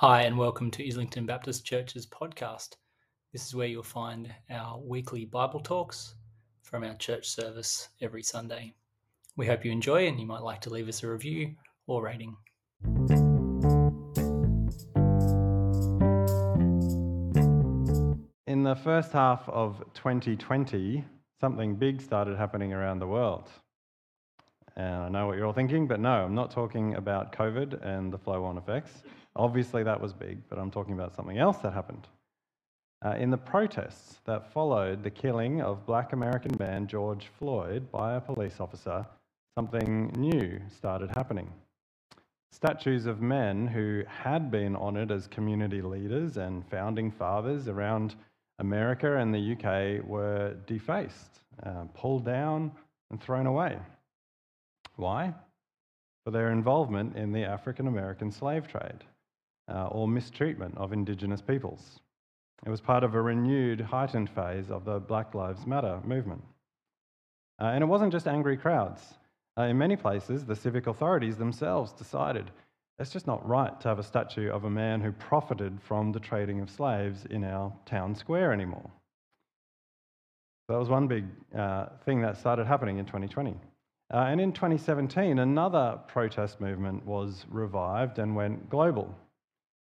Hi, and welcome to Islington Baptist Church's podcast. This is where you'll find our weekly Bible talks from our church service every Sunday. We hope you enjoy, and you might like to leave us a review or rating. In the first half of 2020, something big started happening around the world. And I know what you're all thinking, but no, I'm not talking about COVID and the flow on effects. Obviously, that was big, but I'm talking about something else that happened. Uh, in the protests that followed the killing of black American man George Floyd by a police officer, something new started happening. Statues of men who had been honoured as community leaders and founding fathers around America and the UK were defaced, uh, pulled down, and thrown away. Why? For their involvement in the African American slave trade uh, or mistreatment of Indigenous peoples. It was part of a renewed, heightened phase of the Black Lives Matter movement. Uh, and it wasn't just angry crowds. Uh, in many places, the civic authorities themselves decided it's just not right to have a statue of a man who profited from the trading of slaves in our town square anymore. That was one big uh, thing that started happening in 2020. Uh, and in 2017, another protest movement was revived and went global.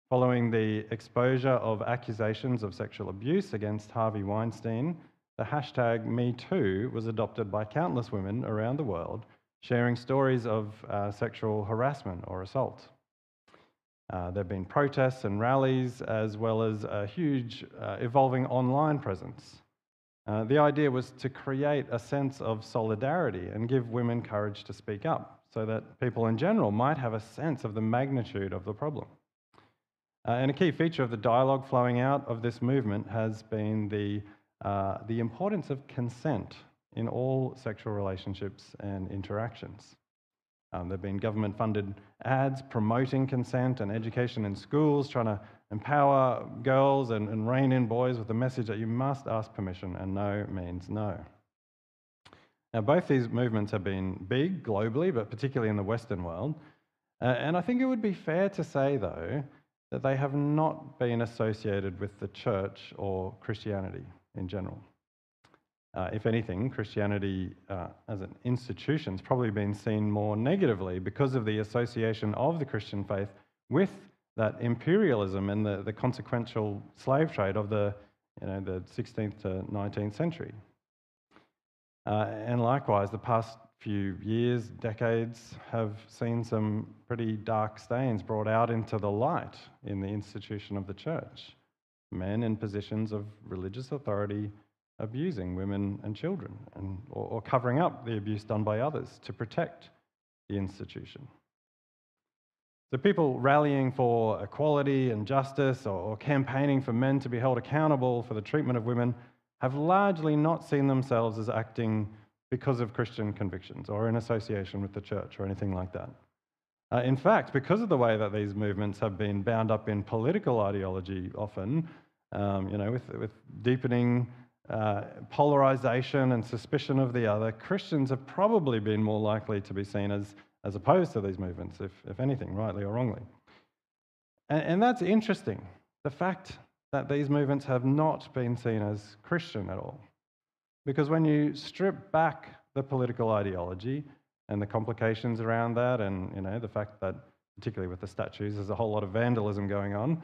Following the exposure of accusations of sexual abuse against Harvey Weinstein, the hashtag MeToo was adopted by countless women around the world, sharing stories of uh, sexual harassment or assault. Uh, there have been protests and rallies, as well as a huge uh, evolving online presence. Uh, the idea was to create a sense of solidarity and give women courage to speak up so that people in general might have a sense of the magnitude of the problem. Uh, and a key feature of the dialogue flowing out of this movement has been the, uh, the importance of consent in all sexual relationships and interactions. Um, there have been government funded ads promoting consent and education in schools, trying to empower girls and, and rein in boys with the message that you must ask permission and no means no. Now, both these movements have been big globally, but particularly in the Western world. Uh, and I think it would be fair to say, though, that they have not been associated with the church or Christianity in general. Uh, if anything, Christianity uh, as an institution has probably been seen more negatively because of the association of the Christian faith with that imperialism and the, the consequential slave trade of the, you know, the 16th to 19th century. Uh, and likewise, the past few years, decades, have seen some pretty dark stains brought out into the light in the institution of the church. Men in positions of religious authority abusing women and children, and, or, or covering up the abuse done by others to protect the institution. So, people rallying for equality and justice or, campaigning for men to be held accountable for the treatment of women have largely not seen themselves as acting because of Christian convictions or in association with the church or anything like that. Uh, in fact, because of the way that these movements have been bound up in political ideology often, um, you know, with, with deepening uh, polarization and suspicion of the other, Christians have probably been more likely to be seen as, as opposed to these movements, if, if anything, rightly or wrongly. And, and that's interesting, the fact that these movements have not been seen as Christian at all. Because when you strip back the political ideology and the complications around that, and you know, the fact that, particularly with the statues, there's a whole lot of vandalism going on,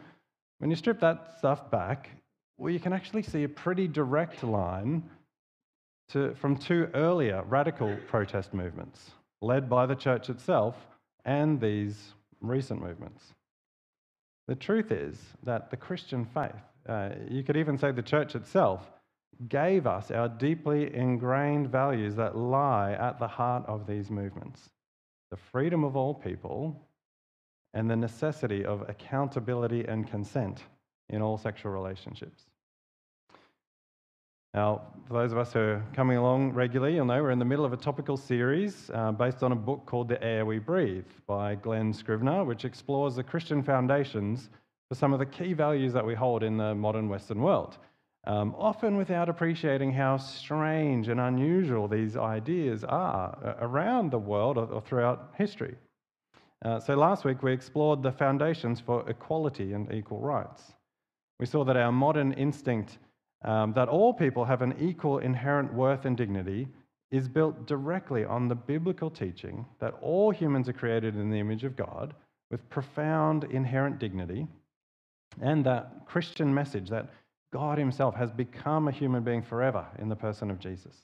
when you strip that stuff back, well, you can actually see a pretty direct line to, from two earlier radical protest movements led by the church itself and these recent movements. The truth is that the Christian faith, uh, you could even say the church itself, gave us our deeply ingrained values that lie at the heart of these movements the freedom of all people and the necessity of accountability and consent in all sexual relationships. Now, for those of us who are coming along regularly, you'll know we're in the middle of a topical series uh, based on a book called The Air We Breathe by Glen Scrivener, which explores the Christian foundations for some of the key values that we hold in the modern Western world. um, often without appreciating how strange and unusual these ideas are uh, around the world or, throughout history. Uh, so, last week we explored the foundations for equality and equal rights. We saw that our modern instinct um, that all people have an equal inherent worth and dignity is built directly on the biblical teaching that all humans are created in the image of God with profound inherent dignity, and that Christian message that God Himself has become a human being forever in the person of Jesus.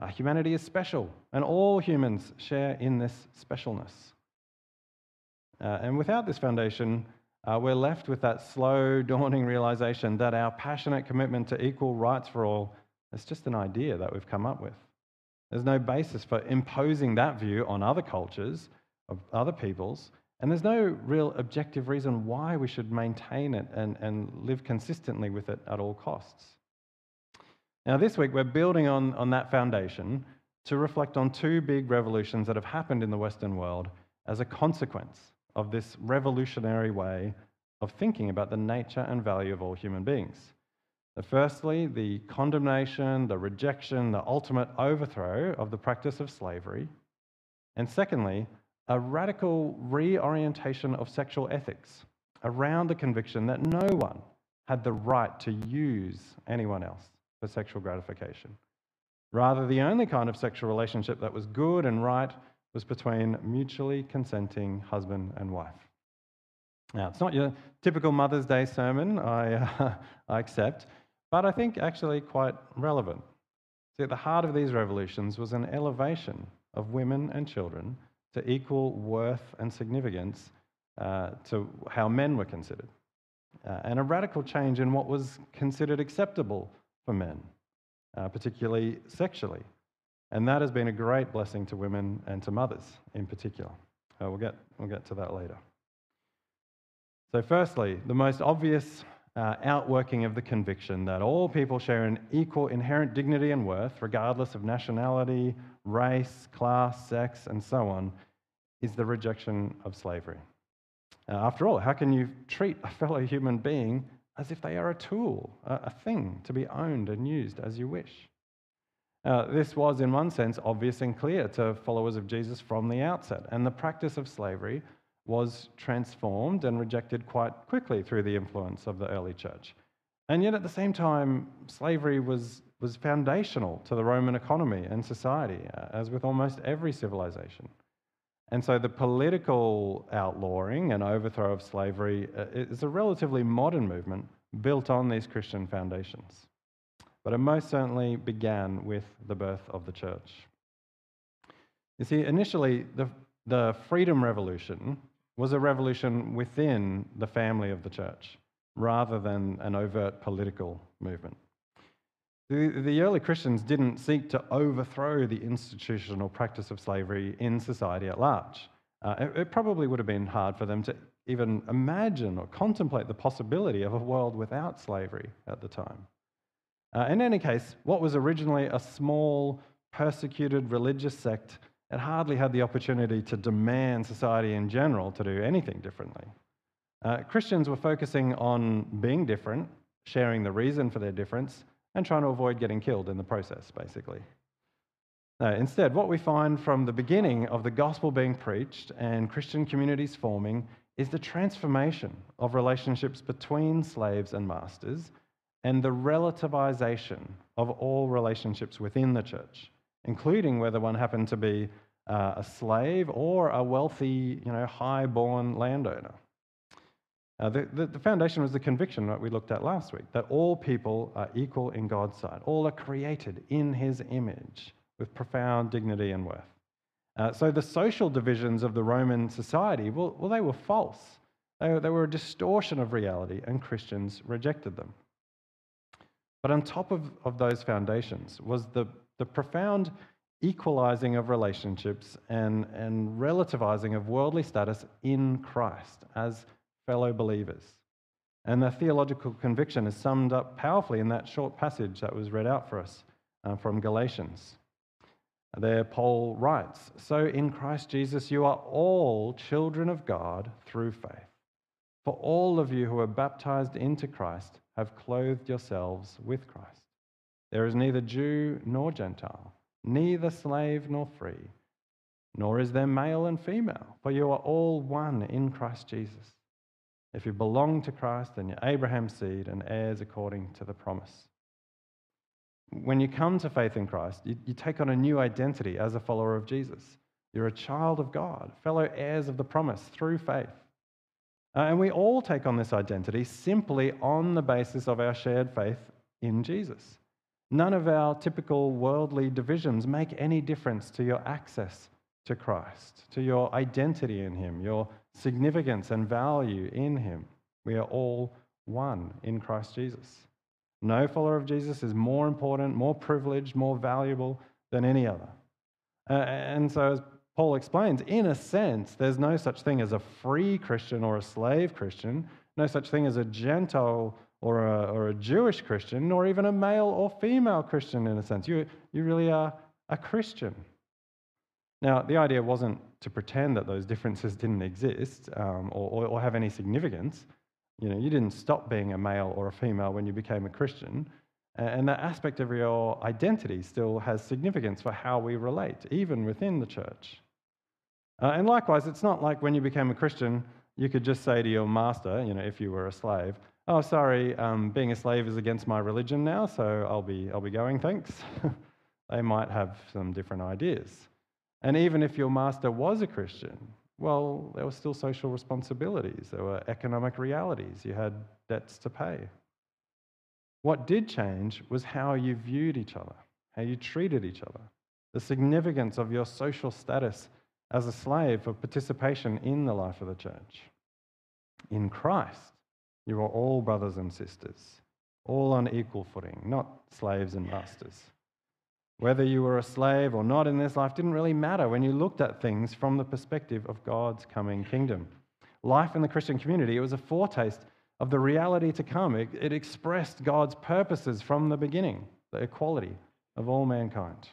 Uh, humanity is special, and all humans share in this specialness. Uh, and without this foundation, uh, we're left with that slow dawning realization that our passionate commitment to equal rights for all is just an idea that we've come up with. There's no basis for imposing that view on other cultures, of other peoples, and there's no real objective reason why we should maintain it and, and live consistently with it at all costs. Now, this week, we're building on, on that foundation to reflect on two big revolutions that have happened in the Western world as a consequence of this revolutionary way of thinking about the nature and value of all human beings. Firstly, the condemnation, the rejection, the ultimate overthrow of the practice of slavery. And secondly, a radical reorientation of sexual ethics around the conviction that no one had the right to use anyone else for sexual gratification. Rather, the only kind of sexual relationship that was good and right was between mutually consenting husband and wife. Now, it's not your typical Mother's Day sermon, I, uh, I accept, but I think actually quite relevant. See, at the heart of these revolutions was an elevation of women and children to equal worth and significance uh, to how men were considered, uh, and a radical change in what was considered acceptable for men, uh, particularly sexually. And that has been a great blessing to women and to mothers in particular. Uh, we'll, get, we'll get to that later. So, firstly, the most obvious uh, outworking of the conviction that all people share an equal inherent dignity and worth, regardless of nationality, race, class, sex, and so on, is the rejection of slavery. Uh, after all, how can you treat a fellow human being as if they are a tool, a, a thing to be owned and used as you wish? Uh, this was, in one sense, obvious and clear to followers of Jesus from the outset, and the practice of slavery was transformed and rejected quite quickly through the influence of the early church. And yet, at the same time, slavery was, was foundational to the Roman economy and society, uh, as with almost every civilization. And so, the political outlawing and overthrow of slavery uh, is a relatively modern movement built on these Christian foundations. But it most certainly began with the birth of the church. You see, initially, the, the freedom revolution was a revolution within the family of the church rather than an overt political movement. The, the, early Christians didn't seek to overthrow the institutional practice of slavery in society at large. Uh, it, it, probably would have been hard for them to even imagine or contemplate the possibility of a world without slavery at the time. Uh, in any case, what was originally a small, persecuted religious sect it hardly had the opportunity to demand society in general to do anything differently. Uh, Christians were focusing on being different, sharing the reason for their difference, and trying to avoid getting killed in the process, basically. instead, what we find from the beginning of the gospel being preached and Christian communities forming is the transformation of relationships between slaves and masters and the relativization of all relationships within the church including whether one happened to be uh, a slave or a wealthy, you know, high-born landowner. Uh, the, the, the, foundation was the conviction that we looked at last week that all people are equal in God's sight. All are created in his image with profound dignity and worth. Uh, so the social divisions of the Roman society, well, well they were false. They they were a distortion of reality, and Christians rejected them. But on top of, of those foundations was the, the profound equalizing of relationships and, and relativizing of worldly status in Christ as fellow believers. And the theological conviction is summed up powerfully in that short passage that was read out for us uh, from Galatians. There, Paul writes So in Christ Jesus, you are all children of God through faith. For all of you who are baptized into Christ have clothed yourselves with Christ. There is neither Jew nor Gentile, neither slave nor free, nor is there male and female, for you are all one in Christ Jesus. If you belong to Christ, then you're Abraham's seed and heirs according to the promise. When you come to faith in Christ, you, you take on a new identity as a follower of Jesus. You're a child of God, fellow heirs of the promise through faith. Uh, and we all take on this identity simply on the basis of our shared faith in Jesus. None of our typical worldly divisions make any difference to your access to Christ, to your identity in Him, your significance and value in Him. We are all one in Christ Jesus. No follower of Jesus is more important, more privileged, more valuable than any other. Uh, and so, as Paul explains, in a sense, there's no such thing as a free Christian or a slave Christian, no such thing as a Gentile or a, or a Jewish Christian, nor even a male or female Christian in a sense. You, you really are a Christian. Now, the idea wasn't to pretend that those differences didn't exist um, or, or, have any significance. You know, you didn't stop being a male or a female when you became a Christian. And that aspect of your identity still has significance for how we relate, even within the church. Uh, and likewise, it's not like when you became a Christian, you could just say to your master, you know, if you were a slave, oh, sorry, um, being a slave is against my religion now, so I'll be, I'll be going, thanks. they might have some different ideas. And even if your master was a Christian, well, there were still social responsibilities, there were economic realities, you had debts to pay. What did change was how you viewed each other, how you treated each other, the significance of your social status as a slave for participation in the life of the church. In Christ, you are all brothers and sisters, all on equal footing, not slaves and masters. Whether you were a slave or not in this life didn't really matter when you looked at things from the perspective of God's coming kingdom. Life in the Christian community, it was a foretaste of the reality to come. It, it expressed God's purposes from the beginning, the equality of all mankind.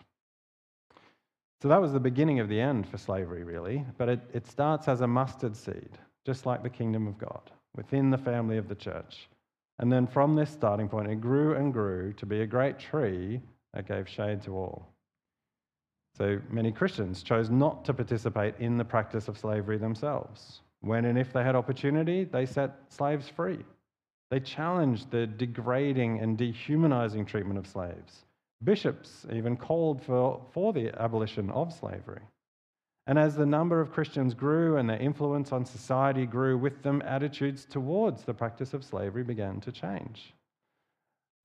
So that was the beginning of the end for slavery, really. But it, it starts as a mustard seed, just like the kingdom of God, within the family of the church. And then from this starting point, it grew and grew to be a great tree that gave shade to all. So many Christians chose not to participate in the practice of slavery themselves. When and if they had opportunity, they set slaves free. They challenged the degrading and dehumanizing treatment of slaves. Bishops even called for, for the abolition of slavery. And as the number of Christians grew and their influence on society grew with them, attitudes towards the practice of slavery began to change.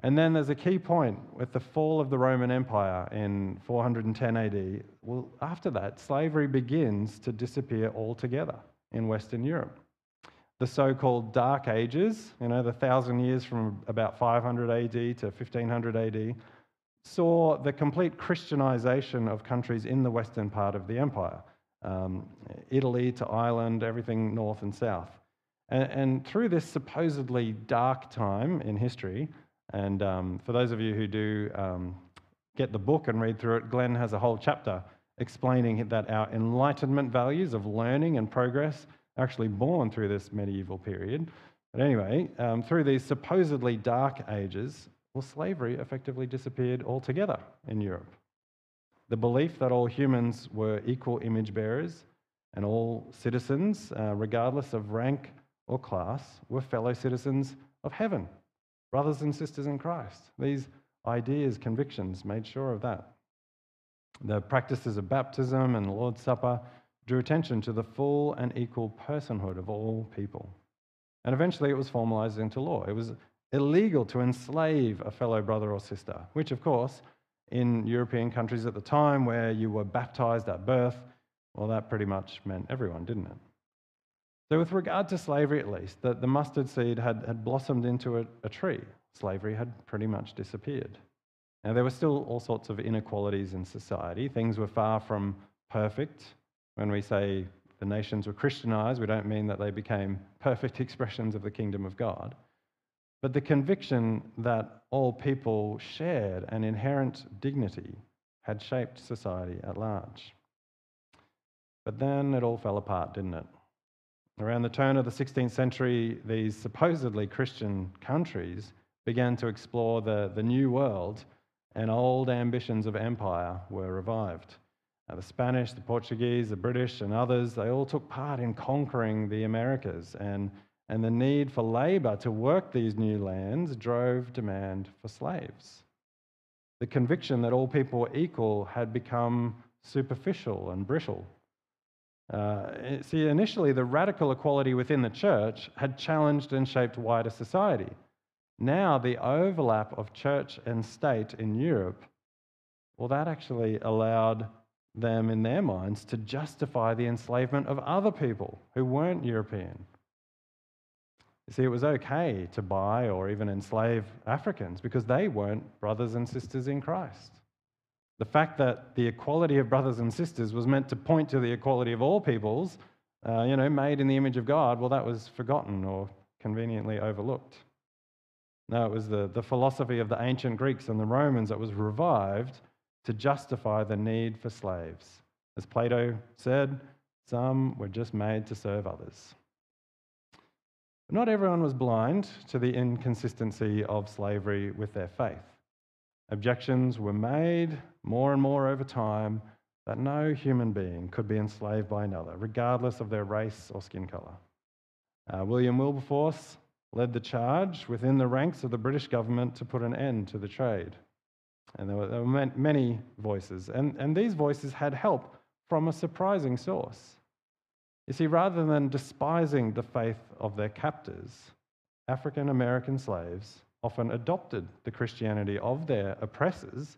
And then there's a key point with the fall of the Roman Empire in 410 AD. Well, after that, slavery begins to disappear altogether in Western Europe. The so called Dark Ages, you know, the thousand years from about 500 AD to 1500 AD, saw the complete Christianization of countries in the western part of the empire um, Italy to Ireland, everything north and south. And, and, through this supposedly dark time in history, and um, for those of you who do um, get the book and read through it, Glen has a whole chapter explaining that our enlightenment values of learning and progress are actually born through this medieval period. But anyway, um, through these supposedly dark ages, well, slavery effectively disappeared altogether in Europe. The belief that all humans were equal image bearers and all citizens, uh, regardless of rank or class, were fellow citizens of heaven brothers and sisters in Christ. These ideas, convictions made sure of that. The practices of baptism and the Lord's Supper drew attention to the full and equal personhood of all people. And eventually it was formalized into law. It was illegal to enslave a fellow brother or sister, which, of course, in European countries at the time where you were baptized at birth, well, that pretty much meant everyone, didn't it? So, with regard to slavery at least, the, the mustard seed had, had blossomed into a, a tree. Slavery had pretty much disappeared. Now, there were still all sorts of inequalities in society. Things were far from perfect. When we say the nations were Christianized, we don't mean that they became perfect expressions of the kingdom of God. But the conviction that all people shared an inherent dignity had shaped society at large. But then it all fell apart, didn't it? Around the turn of the 16th century, these supposedly Christian countries began to explore the, the new world, and old ambitions of empire were revived. Now, the Spanish, the Portuguese, the British, and others, they all took part in conquering the Americas, and, and the need for labour to work these new lands drove demand for slaves. The conviction that all people were equal had become superficial and brittle. Uh, see, initially, the radical equality within the church had challenged and shaped wider society. Now, the overlap of church and state in Europe, well, that actually allowed them in their minds to justify the enslavement of other people who weren't European. You see, it was okay to buy or even enslave Africans because they weren't brothers and sisters in Christ. The fact that the equality of brothers and sisters was meant to point to the equality of all peoples, uh, you know, made in the image of God, well, that was forgotten or conveniently overlooked. No, it was the, the philosophy of the ancient Greeks and the Romans that was revived to justify the need for slaves. As Plato said, some were just made to serve others. Not everyone was blind to the inconsistency of slavery with their faith. Objections were made more and more over time that no human being could be enslaved by another, regardless of their race or skin colour. Uh, William Wilberforce led the charge within the ranks of the British government to put an end to the trade. And there were, there were many voices, and, and these voices had help from a surprising source. You see, rather than despising the faith of their captors, African American slaves often adopted the Christianity of their oppressors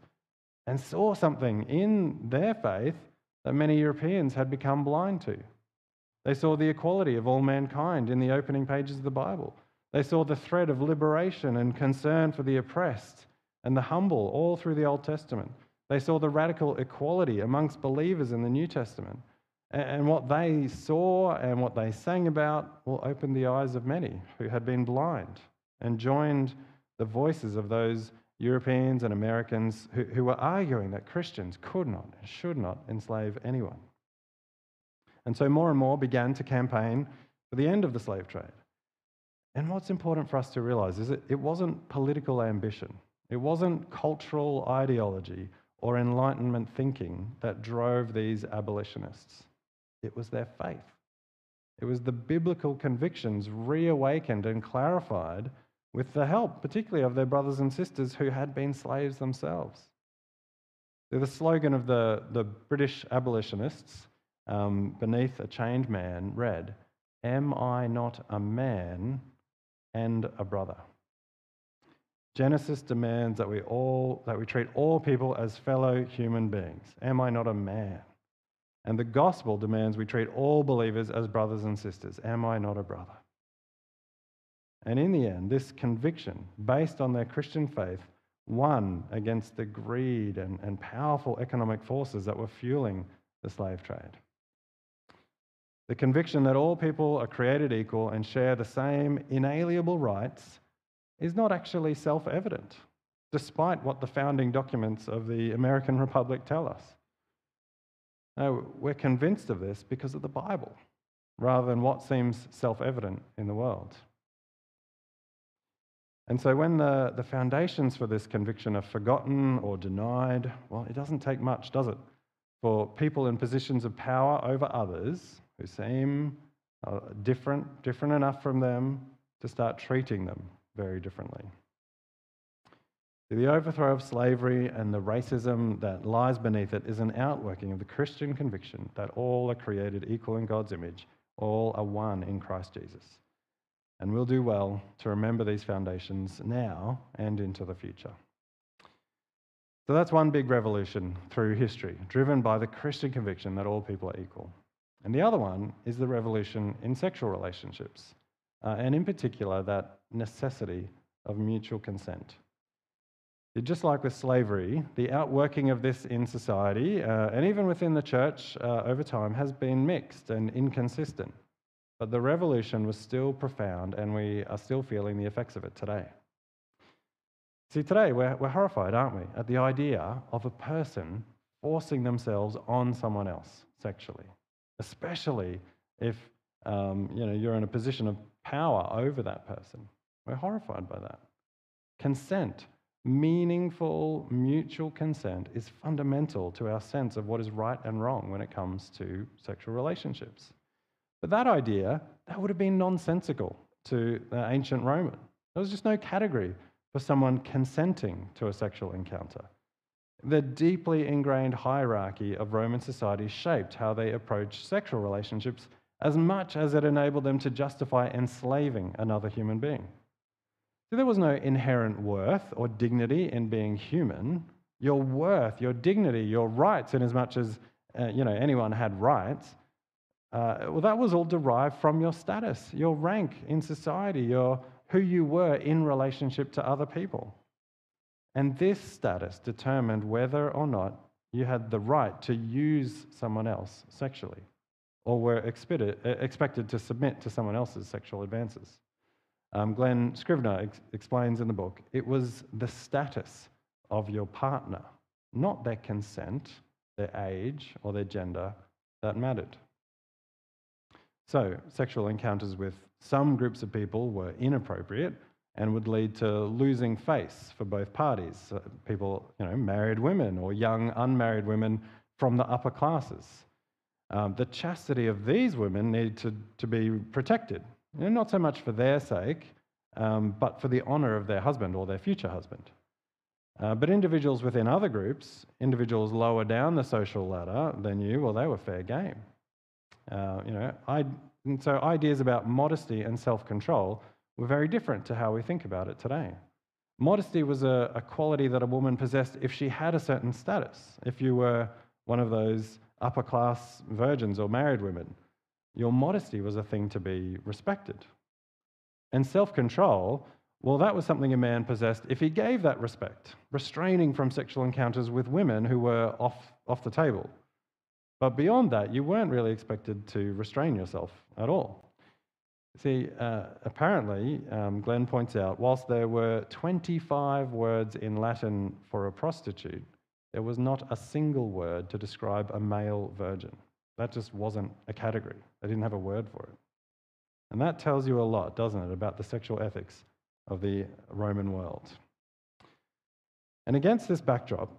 and saw something in their faith that many Europeans had become blind to. They saw the equality of all mankind in the opening pages of the Bible. They saw the thread of liberation and concern for the oppressed and the humble all through the Old Testament. They saw the radical equality amongst believers in the New Testament. And what they saw and what they sang about will open the eyes of many who had been blind and joined the voices of those Europeans and Americans who, who were arguing that Christians could not and should not enslave anyone. And so more and more began to campaign for the end of the slave trade. And what's important for us to realize is that it wasn't political ambition. It wasn't cultural ideology or Enlightenment thinking that drove these abolitionists, it was their faith. It was the biblical convictions reawakened and clarified with the help, particularly of their brothers and sisters who had been slaves themselves. The slogan of the, the British abolitionists um, beneath a chained man read, Am I not a man and a brother? Genesis demands that we all that we treat all people as fellow human beings. Am I not a man? And the gospel demands we treat all believers as brothers and sisters. Am I not a brother? And in the end, this conviction, based on their Christian faith, won against the greed and, and powerful economic forces that were fueling the slave trade. The conviction that all people are created equal and share the same inalienable rights is not actually self evident, despite what the founding documents of the American Republic tell us. No, we're convinced of this because of the Bible, rather than what seems self evident in the world. And so, when the, the foundations for this conviction are forgotten or denied, well, it doesn't take much, does it, for people in positions of power over others who seem uh, different, different enough from them to start treating them very differently. The overthrow of slavery and the racism that lies beneath it is an outworking of the Christian conviction that all are created equal in God's image, all are one in Christ Jesus. And we'll do well to remember these foundations now and into the future. So that's one big revolution through history, driven by the Christian conviction that all people are equal. And the other one is the revolution in sexual relationships, uh, and in particular, that necessity of mutual consent. Just like with slavery, the outworking of this in society uh, and even within the church uh, over time has been mixed and inconsistent. But the revolution was still profound, and we are still feeling the effects of it today. See, today we're, we're horrified, aren't we, at the idea of a person forcing themselves on someone else sexually, especially if um, you know, you're in a position of power over that person. We're horrified by that. Consent, meaningful mutual consent, is fundamental to our sense of what is right and wrong when it comes to sexual relationships. But that idea, that would have been nonsensical to the ancient Roman. There was just no category for someone consenting to a sexual encounter. The deeply ingrained hierarchy of Roman society shaped how they approached sexual relationships as much as it enabled them to justify enslaving another human being. So there was no inherent worth or dignity in being human. Your worth, your dignity, your rights, in as much as uh, you know anyone had rights, uh, well, that was all derived from your status, your rank in society, your who you were in relationship to other people. And this status determined whether or not you had the right to use someone else sexually or were expected, expected to submit to someone else's sexual advances. Um, Glen Scrivener ex- explains in the book it was the status of your partner, not their consent, their age, or their gender, that mattered. So, sexual encounters with some groups of people were inappropriate and would lead to losing face for both parties. people, you know, married women or young unmarried women from the upper classes. Um, the chastity of these women needed to, to be protected, you know, not so much for their sake, um, but for the honour of their husband or their future husband. Uh, but individuals within other groups, individuals lower down the social ladder than you, well, they were fair game. Uh, you know, I, so ideas about modesty and self-control were very different to how we think about it today. Modesty was a, a quality that a woman possessed if she had a certain status. If you were one of those upper class virgins or married women, your modesty was a thing to be respected. And self control, well, that was something a man possessed if he gave that respect, restraining from sexual encounters with women who were off, off the table. But beyond that, you weren't really expected to restrain yourself at all. See, uh, apparently, um, Glen points out, whilst there were 25 words in Latin for a prostitute, there was not a single word to describe a male virgin. That just wasn't a category. They didn't have a word for it. And that tells you a lot, doesn't it, about the sexual ethics of the Roman world. And against this backdrop,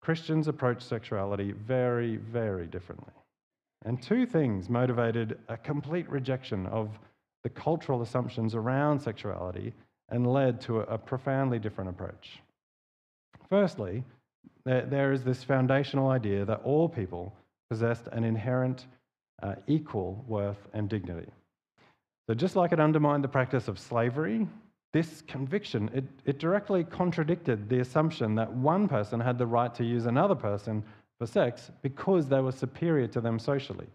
Christians approach sexuality very, very differently. And two things motivated a complete rejection of the cultural assumptions around sexuality and led to a, profoundly different approach. Firstly, there, is this foundational idea that all people possessed an inherent uh, equal worth and dignity. So, just like it undermined the practice of slavery, this conviction, it, it directly contradicted the assumption that one person had the right to use another person for sex because they were superior to them socially.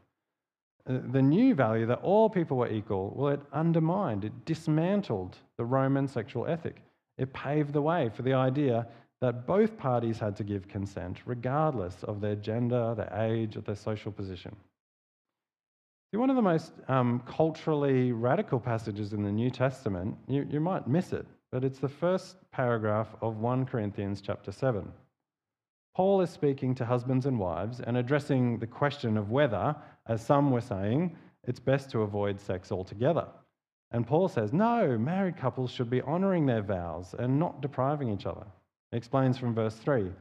The new value that all people were equal, well, it undermined, it dismantled the Roman sexual ethic. It paved the way for the idea that both parties had to give consent, regardless of their gender, their age, or their social position. One of the most um, culturally radical passages in the New Testament, you, you might miss it, but it's the first paragraph of 1 Corinthians chapter 7. Paul is speaking to husbands and wives and addressing the question of whether, as some were saying, it's best to avoid sex altogether. And Paul says, no, married couples should be honouring their vows and not depriving each other. He explains from verse 3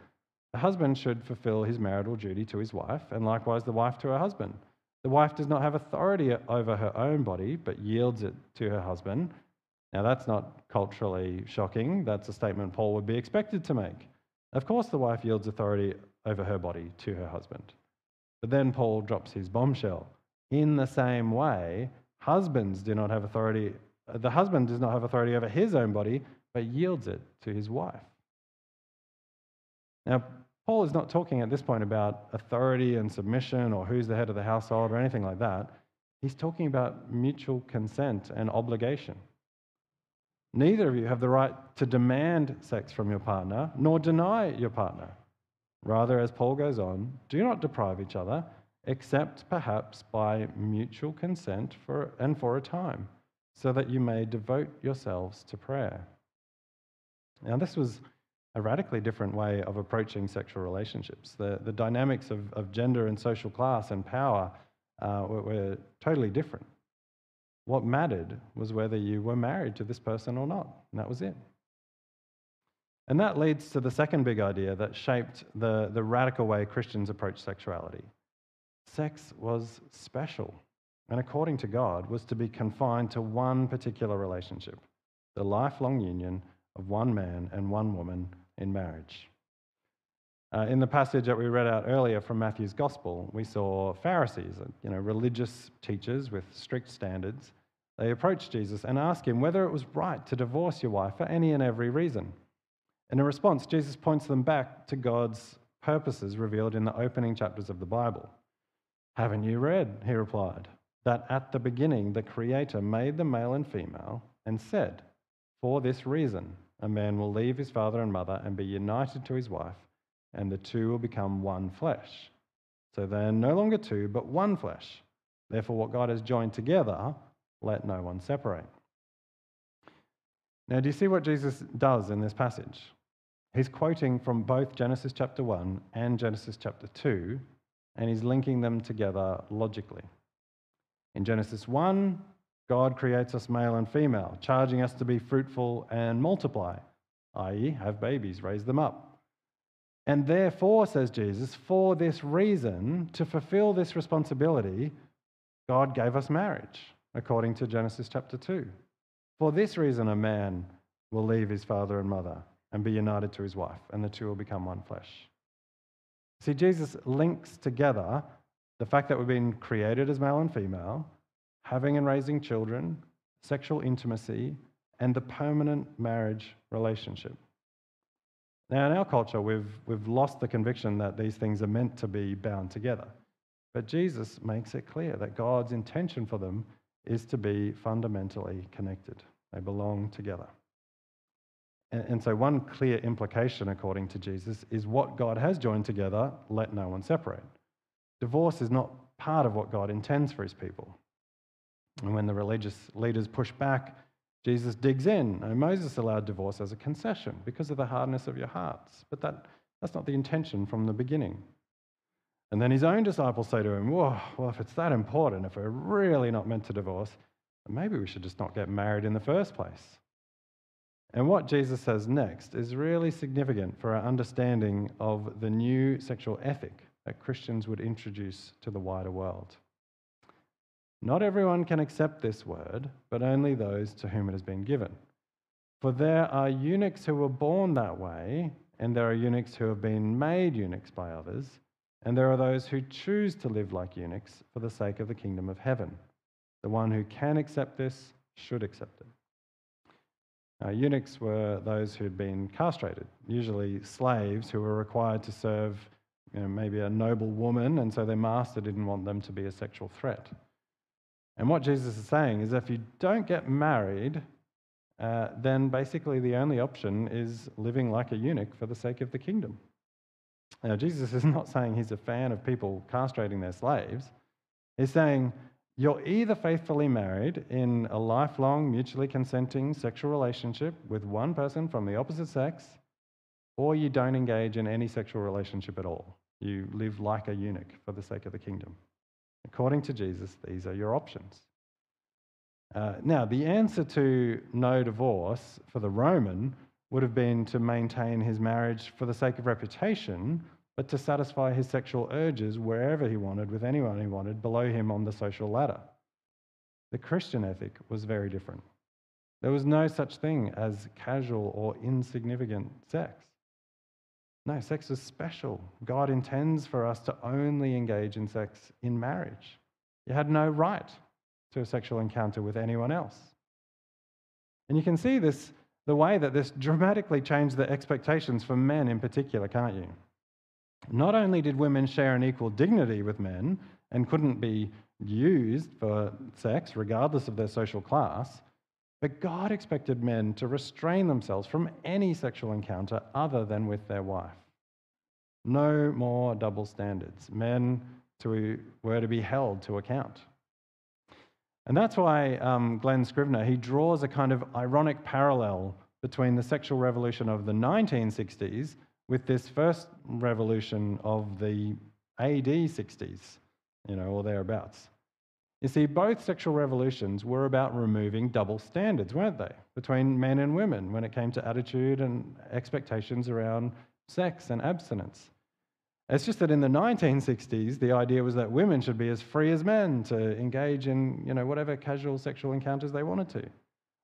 the husband should fulfill his marital duty to his wife, and likewise the wife to her husband. The wife does not have authority over her own body, but yields it to her husband. Now, that's not culturally shocking. That's a statement Paul would be expected to make. Of course, the wife yields authority over her body to her husband. But then Paul drops his bombshell. In the same way, husbands do not have authority, the husband does not have authority over his own body, but yields it to his wife. Now, Paul is not talking at this point about authority and submission or who's the head of the household or anything like that. He's talking about mutual consent and obligation. Neither of you have the right to demand sex from your partner, nor deny your partner. Rather, as Paul goes on, do not deprive each other, except perhaps by mutual consent for, and for a time, so that you may devote yourselves to prayer. Now, this was a radically different way of approaching sexual relationships. The, the dynamics of, of gender and social class and power uh, were, were totally different. What mattered was whether you were married to this person or not, and that was it. And that leads to the second big idea that shaped the, the radical way Christians approach sexuality. Sex was special, and according to God, was to be confined to one particular relationship the lifelong union of one man and one woman in marriage. Uh, in the passage that we read out earlier from Matthew's Gospel, we saw Pharisees, you know, religious teachers with strict standards. They approached Jesus and asked him whether it was right to divorce your wife for any and every reason. And in response, Jesus points them back to God's purposes revealed in the opening chapters of the Bible. Haven't you read, he replied, that at the beginning the Creator made the male and female and said, For this reason, a man will leave his father and mother and be united to his wife, and the two will become one flesh. So they are no longer two, but one flesh. Therefore, what God has joined together, let no one separate. Now, do you see what Jesus does in this passage? He's quoting from both Genesis chapter 1 and Genesis chapter 2, and he's linking them together logically. In Genesis 1, God creates us male and female, charging us to be fruitful and multiply, i.e., have babies, raise them up. And therefore, says Jesus, for this reason, to fulfill this responsibility, God gave us marriage, according to Genesis chapter 2. For this reason, a man will leave his father and mother and be united to his wife, and the two will become one flesh. See, Jesus links together the fact that we've been created as male and female, having and raising children, sexual intimacy, and the permanent marriage relationship. Now, in our culture, we've, we've lost the conviction that these things are meant to be bound together. But Jesus makes it clear that God's intention for them is to be fundamentally connected, they belong together. And, so, one clear implication, according to Jesus, is what God has joined together, let no one separate. Divorce is not part of what God intends for his people. And when the religious leaders push back, Jesus digs in. Now, Moses allowed divorce as a concession because of the hardness of your hearts, but that, that's not the intention from the beginning. And then his own disciples say to him, Whoa, well, if it's that important, if we're really not meant to divorce, maybe we should just not get married in the first place. And what Jesus says next is really significant for our understanding of the new sexual ethic that Christians would introduce to the wider world. Not everyone can accept this word, but only those to whom it has been given. For there are eunuchs who were born that way, and there are eunuchs who have been made eunuchs by others, and there are those who choose to live like eunuchs for the sake of the kingdom of heaven. The one who can accept this should accept it. Uh, eunuchs were those who'd been castrated, usually slaves who were required to serve you know, maybe a noble woman, and so their master didn't want them to be a sexual threat. And what Jesus is saying is if you don't get married, uh, then basically the only option is living like a eunuch for the sake of the kingdom. Now, Jesus is not saying he's a fan of people castrating their slaves. He's saying you're either faithfully married in a lifelong, mutually consenting sexual relationship with one person from the opposite sex, or you don't engage in any sexual relationship at all. You live like a eunuch for the sake of the kingdom. According to Jesus, these are your options. Uh, now, the answer to no divorce for the Roman would have been to maintain his marriage for the sake of reputation but to satisfy his sexual urges wherever he wanted, with anyone he wanted, below him on the social ladder. The Christian ethic was very different. There was no such thing as casual or insignificant sex. No, sex is special. God intends for us to only engage in sex in marriage. You had no right to a sexual encounter with anyone else. And you can see this, the way that this dramatically changed the expectations for men in particular, can't you? Not only did women share an equal dignity with men and couldn't be used for sex, regardless of their social class, but God expected men to restrain themselves from any sexual encounter other than with their wife. No more double standards. Men to, were to be held to account. And that's why um, Glen Scrivener, he draws a kind of ironic parallel between the sexual revolution of the 1960s with this first revolution of the AD 60s, you know, or thereabouts. You see, both sexual revolutions were about removing double standards, weren't they, between men and women when it came to attitude and expectations around sex and abstinence. It's just that in the 1960s, the idea was that women should be as free as men to engage in you know, whatever casual sexual encounters they wanted to.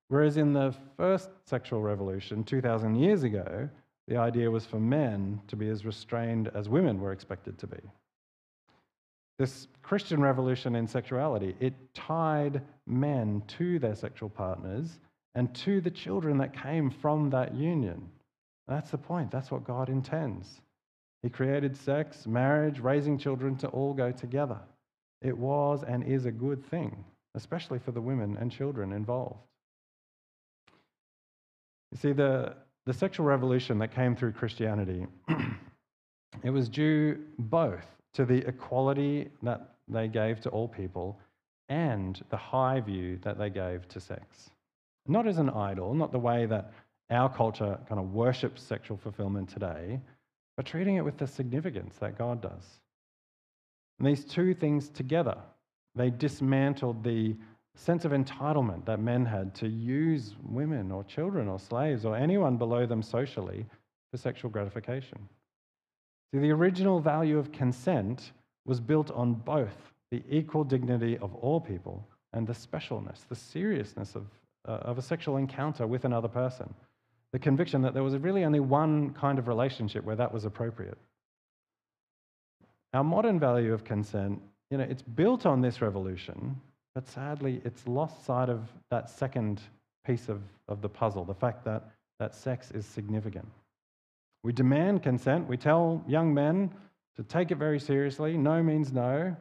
Whereas in the first sexual revolution, 2,000 years ago, the idea was for men to be as restrained as women were expected to be. This Christian revolution in sexuality, it tied men to their sexual partners and to the children that came from that union. That's the point. That's what God intends. He created sex, marriage, raising children to all go together. It was and is a good thing, especially for the women and children involved. You see, the, the sexual revolution that came through Christianity, it was due both to the equality that they gave to all people and the high view that they gave to sex. Not as an idol, not the way that our culture kind of worships sexual fulfillment today, but treating it with the significance that God does. And these two things together, they dismantled the sense of entitlement that men had to use women or children or slaves or anyone below them socially for sexual gratification. See, the original value of consent was built on both the equal dignity of all people and the specialness, the seriousness of, uh, of a sexual encounter with another person. The conviction that there was really only one kind of relationship where that was appropriate. Our modern value of consent, you know, it's built on this revolution, but sadly, it's lost sight of that second piece of, of the puzzle the fact that, that sex is significant. We demand consent. We tell young men to take it very seriously. No means no.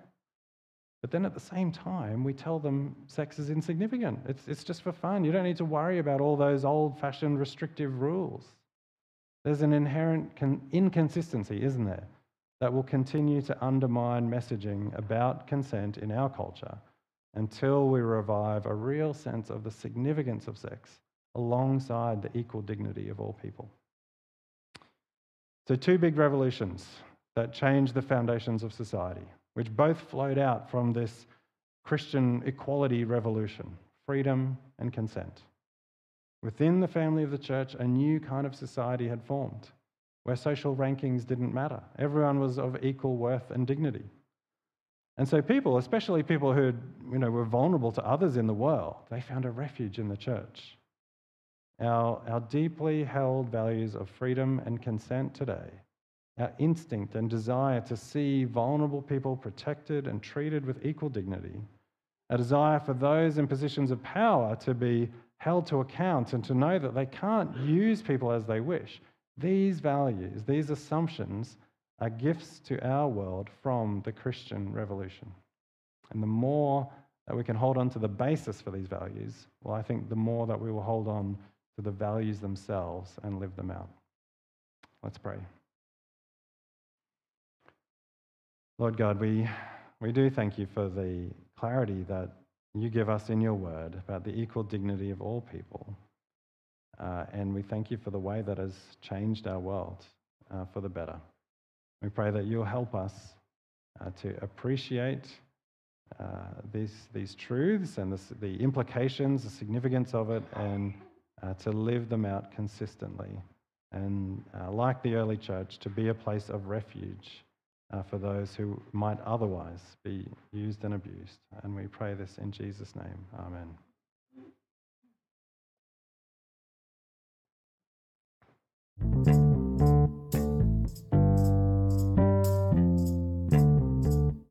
But then at the same time, we tell them sex is insignificant. It's, it's just for fun. You don't need to worry about all those old fashioned restrictive rules. There's an inherent con- inconsistency, isn't there, that will continue to undermine messaging about consent in our culture until we revive a real sense of the significance of sex alongside the equal dignity of all people. So, two big revolutions that changed the foundations of society, which both flowed out from this Christian equality revolution freedom and consent. Within the family of the church, a new kind of society had formed where social rankings didn't matter. Everyone was of equal worth and dignity. And so people, especially people who you know, were vulnerable to others in the world, they found a refuge in the church. Our, our deeply held values of freedom and consent today, our instinct and desire to see vulnerable people protected and treated with equal dignity, a desire for those in positions of power to be held to account and to know that they can't use people as they wish. These values, these assumptions, are gifts to our world from the Christian revolution. And the more that we can hold on to the basis for these values, well, I think the more that we will hold on to the values themselves and live them out. Let's pray. Lord God, we, we do thank you for the clarity that you give us in your word about the equal dignity of all people. Uh, and we thank you for the way that has changed our world uh, for the better. We pray that you'll help us uh, to appreciate uh, these, these truths and this, the implications, the significance of it, and uh, to live them out consistently. And uh, like the early church, to be a place of refuge uh, for those who might otherwise be used and abused. And we pray this in Jesus' name. Amen.